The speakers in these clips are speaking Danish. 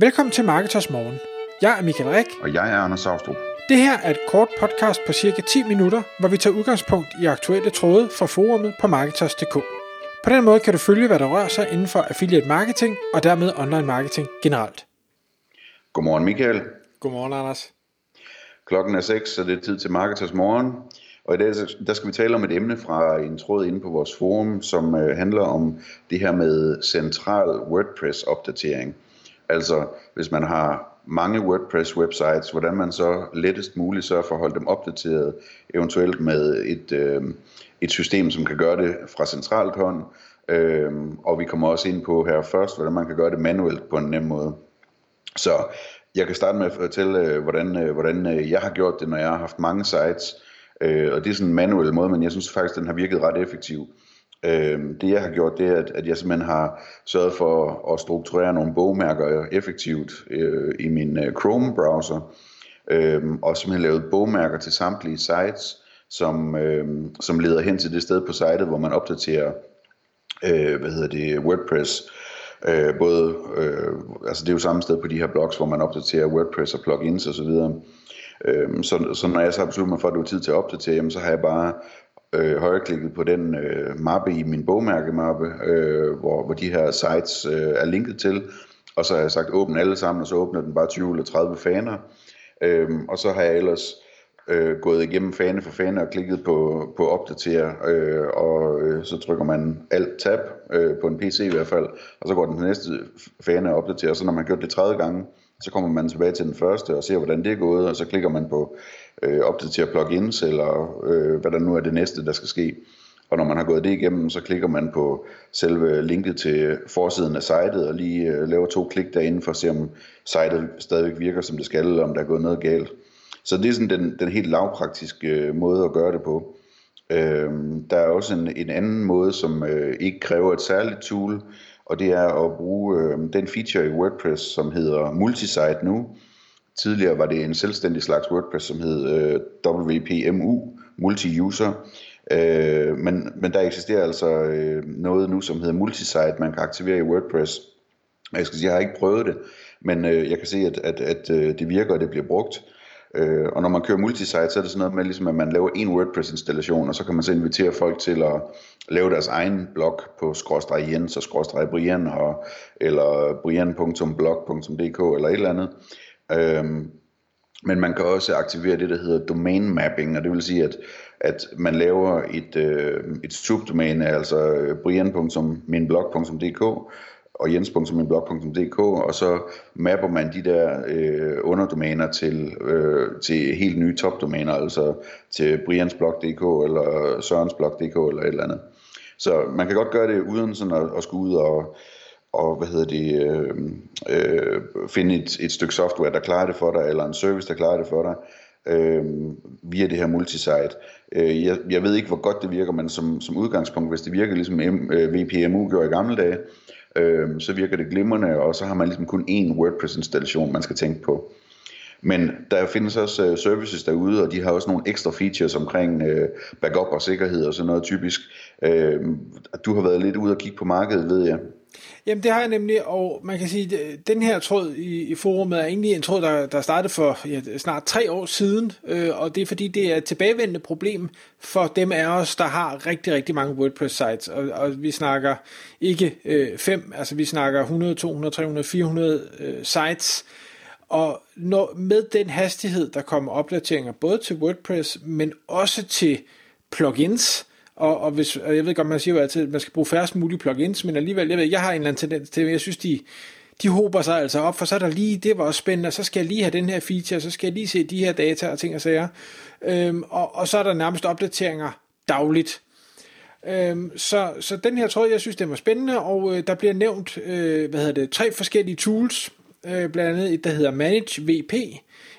Velkommen til Marketers Morgen. Jeg er Michael Rik. Og jeg er Anders Saustrup. Det her er et kort podcast på cirka 10 minutter, hvor vi tager udgangspunkt i aktuelle tråde fra forumet på Marketers.dk. På den måde kan du følge, hvad der rører sig inden for affiliate marketing og dermed online marketing generelt. Godmorgen Michael. Godmorgen Anders. Klokken er 6, så det er tid til Marketers Morgen. Og i dag der skal vi tale om et emne fra en tråd inde på vores forum, som øh, handler om det her med central WordPress-opdatering. Altså hvis man har mange WordPress-websites, hvordan man så lettest muligt sørger for at holde dem opdateret, eventuelt med et, øh, et system, som kan gøre det fra centralt hånd. Øh, og vi kommer også ind på her først, hvordan man kan gøre det manuelt på en nem måde. Så jeg kan starte med at fortælle, øh, hvordan, øh, hvordan øh, jeg har gjort det, når jeg har haft mange sites. Øh, og det er sådan en manuel måde, men jeg synes faktisk, den har virket ret effektiv. Øh, det jeg har gjort, det er, at, at jeg simpelthen har sørget for at strukturere nogle bogmærker effektivt øh, i min øh, Chrome-browser, øh, og simpelthen lavet bogmærker til samtlige sites, som, øh, som leder hen til det sted på sitet, hvor man opdaterer øh, hvad hedder det, WordPress. Øh, både, øh, altså det er jo samme sted på de her blogs, hvor man opdaterer WordPress og plugins osv. Øh, så, så når jeg så har besluttet mig for, at det er tid til at opdatere, jamen, så har jeg bare øh, højreklikket på den øh, mappe i min bogmærkemappe, øh, hvor, hvor de her sites øh, er linket til, og så har jeg sagt åbn alle sammen, og så åbner den bare 20 eller 30 faner, øh, og så har jeg ellers øh, gået igennem fane for fane og klikket på, på opdatere, øh, og øh, så trykker man alt tab øh, på en PC i hvert fald, og så går den til næste fane og opdaterer, og så når man har gjort det 30 gange, så kommer man tilbage til den første og ser, hvordan det er gået, og så klikker man på øh, opdatere plugins, eller øh, hvad der nu er det næste, der skal ske. Og når man har gået det igennem, så klikker man på selve linket til forsiden af sitet, og lige øh, laver to klik derinde for at se, om sitet stadigvæk virker, som det skal, eller om der er gået noget galt. Så det er sådan den, den helt lavpraktiske øh, måde at gøre det på. Øh, der er også en, en anden måde, som øh, ikke kræver et særligt tool, og det er at bruge øh, den feature i WordPress, som hedder multisite nu. Tidligere var det en selvstændig slags WordPress, som hed øh, WPMU, multi-user. Øh, men, men der eksisterer altså øh, noget nu, som hedder multisite, man kan aktivere i WordPress. Jeg skal sige, jeg har ikke prøvet det, men øh, jeg kan se, at, at, at øh, det virker, og det bliver brugt. Øh, og når man kører multisite, så er det sådan noget med, ligesom, at man laver en WordPress-installation, og så kan man så invitere folk til at lave deres egen blog på skråstreg Jens og skråstreg Brian, og, eller brian.blog.dk eller et eller andet. Øh, men man kan også aktivere det, der hedder domain mapping, og det vil sige, at, at man laver et, øh, et subdomæne, altså øh, brian.minblog.dk, og jens.minblog.dk, og så mapper man de der øh, underdomæner til, øh, til helt nye topdomæner, altså til briansblog.dk eller sørensblog.dk eller et eller andet. Så man kan godt gøre det uden sådan at, at skulle ud og, og hvad hedder det, øh, øh, finde et, et stykke software, der klarer det for dig, eller en service, der klarer det for dig, øh, via det her multisite. Øh, jeg, jeg ved ikke, hvor godt det virker, men som, som udgangspunkt, hvis det virker ligesom M, øh, VPMU gjorde i gamle dage, øh, så virker det glimrende, og så har man ligesom kun én WordPress-installation, man skal tænke på. Men der findes også øh, services derude, og de har også nogle ekstra features omkring øh, backup og sikkerhed og sådan noget typisk. Øh, du har været lidt ude og kigge på markedet, ved jeg. Jamen det har jeg nemlig, og man kan sige, at den her tråd i, i forumet er egentlig en tråd, der, der startede for ja, snart tre år siden, øh, og det er fordi, det er et tilbagevendende problem for dem af os, der har rigtig, rigtig mange WordPress-sites, og, og vi snakker ikke øh, fem, altså vi snakker 100, 200, 300, 400 øh, sites, og når, med den hastighed, der kommer opdateringer både til WordPress, men også til plugins, og, og, hvis, og jeg ved godt, man siger jo altid, at man skal bruge færrest mulige plugins, men alligevel, jeg ved, jeg har en eller anden tendens til, jeg synes, de, de håber sig altså op, for så er der lige, det var også spændende, og så skal jeg lige have den her feature, så skal jeg lige se de her data og ting og sager. Øhm, og, og så er der nærmest opdateringer dagligt. Øhm, så, så den her tråd, jeg synes, det var spændende, og øh, der bliver nævnt, øh, hvad hedder det, tre forskellige tools, øh, blandt andet et, der hedder Manage VP,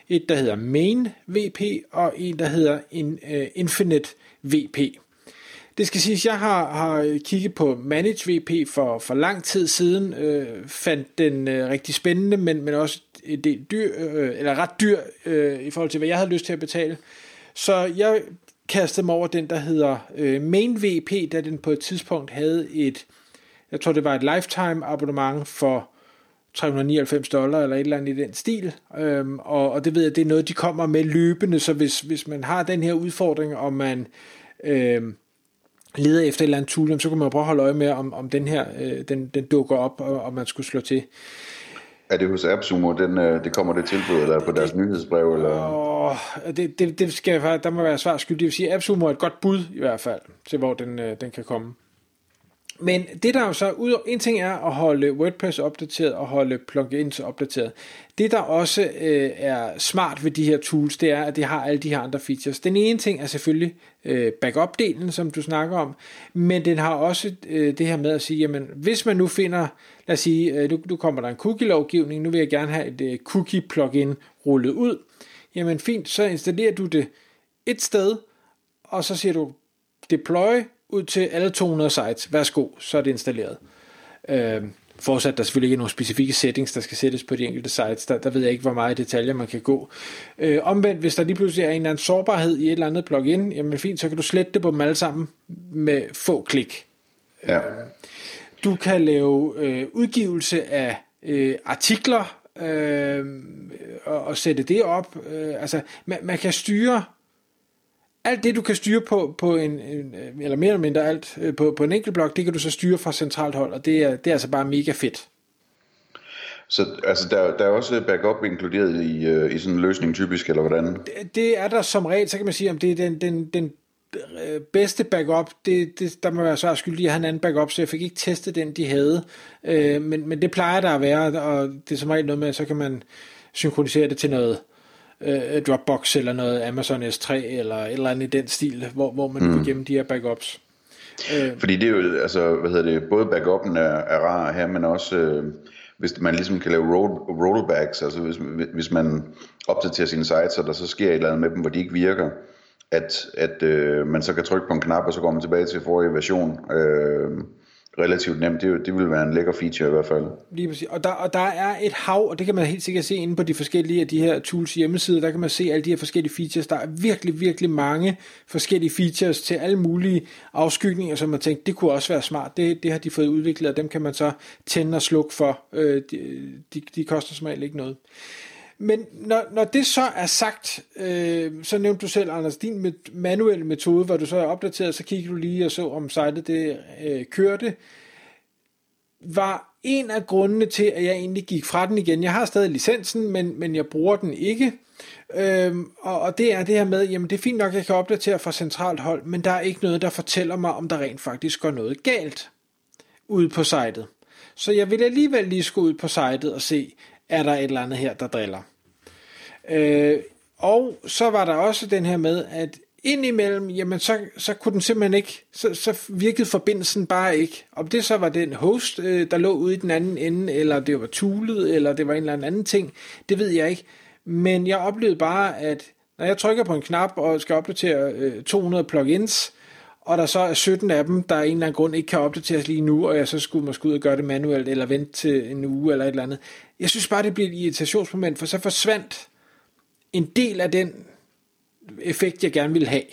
et, der hedder Main VP, og en, der hedder in, øh, Infinite VP. Det skal siges, jeg har, har kigget på Manage VP for, for lang tid siden, øh, fandt den øh, rigtig spændende, men, men også et del dyr, øh, eller ret dyr øh, i forhold til, hvad jeg havde lyst til at betale. Så jeg kastede mig over den, der hedder øh, Main VP, da den på et tidspunkt havde et, jeg tror det var et lifetime abonnement for 399 dollar eller et eller andet i den stil, øhm, og, og det ved jeg, det er noget, de kommer med løbende, så hvis, hvis man har den her udfordring, og man øhm, leder efter et eller andet tool, så kan man prøve at holde øje med, om, om den her øh, den, den dukker op, og, og man skulle slå til. Er det hos AppSumo, den, øh, det kommer det tilbud, eller på deres nyhedsbrev? Eller? Og det, det, det skal der må være svar skyldig. Det vil sige, AppSumo er et godt bud i hvert fald, til hvor den, øh, den kan komme. Men det der jo så, ud, en ting er at holde WordPress opdateret og holde plugins opdateret. Det der også øh, er smart ved de her tools, det er, at det har alle de her andre features. Den ene ting er selvfølgelig øh, backup-delen, som du snakker om, men den har også øh, det her med at sige, jamen hvis man nu finder, lad os sige, øh, nu, nu kommer der en cookie-lovgivning, nu vil jeg gerne have et øh, cookie-plugin rullet ud, jamen fint, så installerer du det et sted, og så siger du deploy ud til alle 200 sites. Værsgo, så er det installeret. Øh, forudsat der selvfølgelig ikke er nogle specifikke settings, der skal sættes på de enkelte sites. Der, der ved jeg ikke, hvor meget detaljer man kan gå. Øh, omvendt, hvis der lige pludselig er en eller anden sårbarhed i et eller andet plugin, jamen fint, så kan du slette det på dem alle sammen med få klik. Ja. Øh, du kan lave øh, udgivelse af øh, artikler øh, og, og sætte det op. Øh, altså, man, man kan styre alt det, du kan styre på, på en, en eller mere eller mindre alt, øh, på, på en enkelt blok, det kan du så styre fra centralt hold, og det er, det er altså bare mega fedt. Så altså, der, der er også backup inkluderet i, uh, i sådan en løsning typisk, eller hvordan? Det, det er der som regel, så kan man sige, om det er den, den, den øh, bedste backup, det, det, der må være så skyldig at have en anden backup, så jeg fik ikke testet den, de havde. Øh, men, men det plejer der at være, og det er som regel noget med, at så kan man synkronisere det til noget øh, Dropbox eller noget Amazon S3 eller et eller andet i den stil, hvor, hvor man mm. kan gemme de her backups. Øh. Fordi det er jo, altså, hvad hedder det, både backuppen er, er rar her, men også, øh, hvis man ligesom kan lave roll, rollbacks, altså hvis, hvis man opdaterer sine sites, og der så sker et eller andet med dem, hvor de ikke virker, at, at øh, man så kan trykke på en knap, og så går man tilbage til forrige version. Øh, relativt nemt. Det, det vil være en lækker feature i hvert fald. Lige præcis. Og der, og der er et hav, og det kan man helt sikkert se inde på de forskellige af de her tools hjemmesider, der kan man se alle de her forskellige features. Der er virkelig, virkelig mange forskellige features til alle mulige afskygninger, som man tænkte, det kunne også være smart. Det, det har de fået udviklet, og dem kan man så tænde og slukke for. Øh, de, de, de koster som regel ikke noget. Men når, når det så er sagt, øh, så nævnte du selv, Anders, din med, manuelle metode, hvor du så er opdateret, så kiggede du lige og så, om sejlet det øh, kørte, var en af grundene til, at jeg egentlig gik fra den igen. Jeg har stadig licensen, men, men jeg bruger den ikke. Øhm, og, og det er det her med, jamen det er fint nok, at jeg kan opdatere fra centralt hold, men der er ikke noget, der fortæller mig, om der rent faktisk går noget galt ude på sitet. Så jeg vil alligevel lige skulle ud på sitet og se, er der et eller andet her, der driller. Øh, og så var der også den her med, at indimellem, jamen så, så kunne den simpelthen ikke, så, så virkede forbindelsen bare ikke. Om det så var den host, øh, der lå ude i den anden ende, eller det var tulet, eller det var en eller anden ting, det ved jeg ikke. Men jeg oplevede bare, at når jeg trykker på en knap og skal opdatere øh, 200 plugins, og der så er 17 af dem, der af en eller anden grund ikke kan opdateres lige nu, og jeg så skulle måske ud og gøre det manuelt, eller vente til en uge, eller et eller andet. Jeg synes bare, det bliver et irritationsmoment, for så forsvandt en del af den effekt, jeg gerne vil have.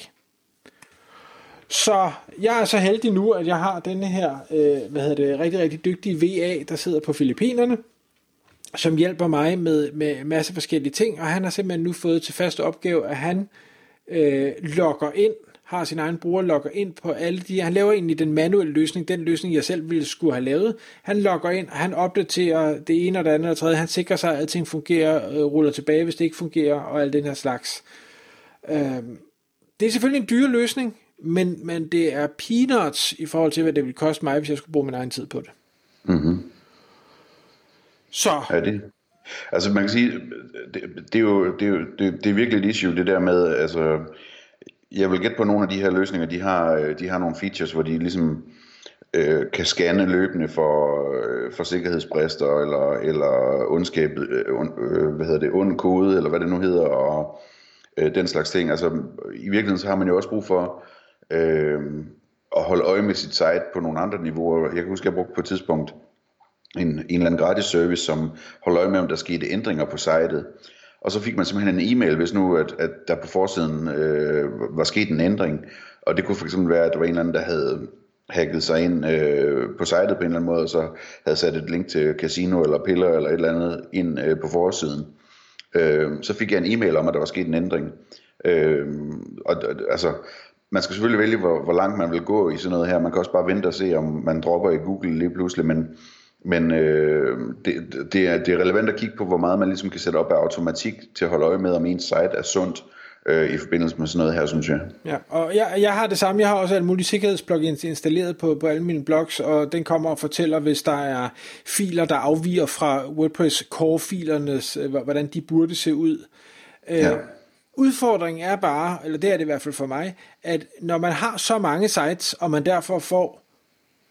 Så jeg er så heldig nu, at jeg har denne her, øh, hvad hedder det, rigtig, rigtig dygtige VA, der sidder på Filippinerne, som hjælper mig med, med masse forskellige ting, og han har simpelthen nu fået til fast opgave, at han øh, logger ind har sin egen bruger, logger ind på alle de, han laver egentlig den manuelle løsning, den løsning, jeg selv ville skulle have lavet. Han logger ind, han opdaterer det ene og det andet og tredje, han sikrer sig, at alting fungerer, øh, ruller tilbage, hvis det ikke fungerer, og alt den her slags. Øh, det er selvfølgelig en dyre løsning, men, men det er peanuts i forhold til, hvad det ville koste mig, hvis jeg skulle bruge min egen tid på det. Mm-hmm. Så. Er det? Altså man kan sige, det, det er jo, det er jo det, det er virkelig et issue, det der med, altså jeg vil gætte på, at nogle af de her løsninger, de har, øh, de har nogle features, hvor de ligesom øh, kan scanne løbende for, øh, for sikkerhedsbrister, eller, eller ondskab, øh, øh, hvad hedder det, ond kode, eller hvad det nu hedder, og øh, den slags ting. Altså, i virkeligheden så har man jo også brug for øh, at holde øje med sit site på nogle andre niveauer. Jeg kan huske, at jeg brugte på et tidspunkt en, en eller anden gratis service, som holder øje med, om der skete ændringer på sitet og så fik man simpelthen en e-mail, hvis nu, at, at der på forsiden øh, var sket en ændring, og det kunne fx være, at der var en eller anden, der havde hacket sig ind øh, på sitet på en eller anden måde, og så havde sat et link til casino eller piller eller et eller andet ind øh, på forsiden. Øh, så fik jeg en e-mail om, at der var sket en ændring. Øh, og altså, man skal selvfølgelig vælge, hvor, hvor langt man vil gå i sådan noget her. Man kan også bare vente og se, om man dropper i Google lige pludselig, men, men øh, det, det, er, det er relevant at kigge på, hvor meget man ligesom kan sætte op af automatik til at holde øje med, om ens site er sundt øh, i forbindelse med sådan noget her, synes jeg. Ja, og jeg, jeg har det samme. Jeg har også alle mulige sikkerhedsplugins installeret på, på alle mine blogs, og den kommer og fortæller, hvis der er filer, der afviger fra WordPress core-filernes, øh, hvordan de burde se ud. Øh, ja. Udfordringen er bare, eller det er det i hvert fald for mig, at når man har så mange sites, og man derfor får,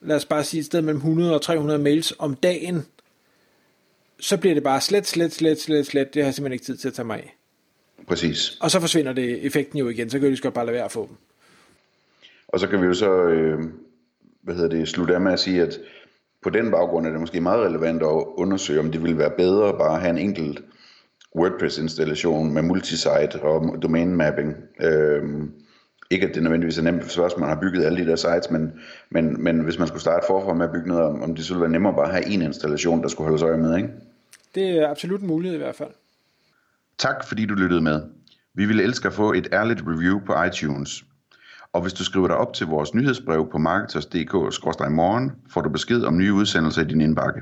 lad os bare sige et sted mellem 100 og 300 mails om dagen, så bliver det bare slet, slet, slet, slet, slet. Det har jeg simpelthen ikke tid til at tage mig af. Præcis. Og så forsvinder det effekten jo igen, så kan vi lige bare lade være at få dem. Og så kan vi jo så, øh, hvad hedder det, slutte af med at sige, at på den baggrund er det måske meget relevant at undersøge, om det ville være bedre bare at have en enkelt WordPress-installation med multisite og domain mapping. Øhm, ikke at det nødvendigvis er nemt, for man har bygget alle de der sites, men, men, men hvis man skulle starte forfra med at bygge noget, om, om det så ville være nemmere bare at have en installation, der skulle holde sig øje med, ikke? Det er absolut en mulighed i hvert fald. Tak fordi du lyttede med. Vi ville elske at få et ærligt review på iTunes. Og hvis du skriver dig op til vores nyhedsbrev på marketers.dk-morgen, får du besked om nye udsendelser i din indbakke.